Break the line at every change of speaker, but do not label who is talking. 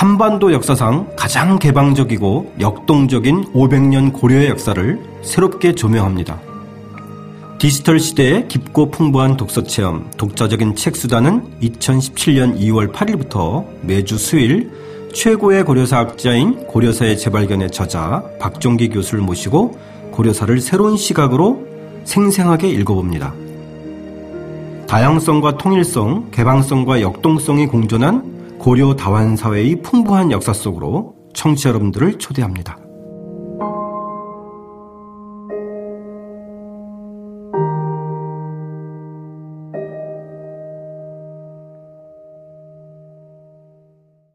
한반도 역사상 가장 개방적이고 역동적인 500년 고려의 역사를 새롭게 조명합니다. 디지털 시대의 깊고 풍부한 독서 체험, 독자적인 책 수단은 2017년 2월 8일부터 매주 수일 최고의 고려사학자인 고려사의 재발견의 저자 박종기 교수를 모시고 고려사를 새로운 시각으로 생생하게 읽어봅니다. 다양성과 통일성, 개방성과 역동성이 공존한 고려 다환 사회의 풍부한 역사 속으로 청취자 여러분들을 초대합니다.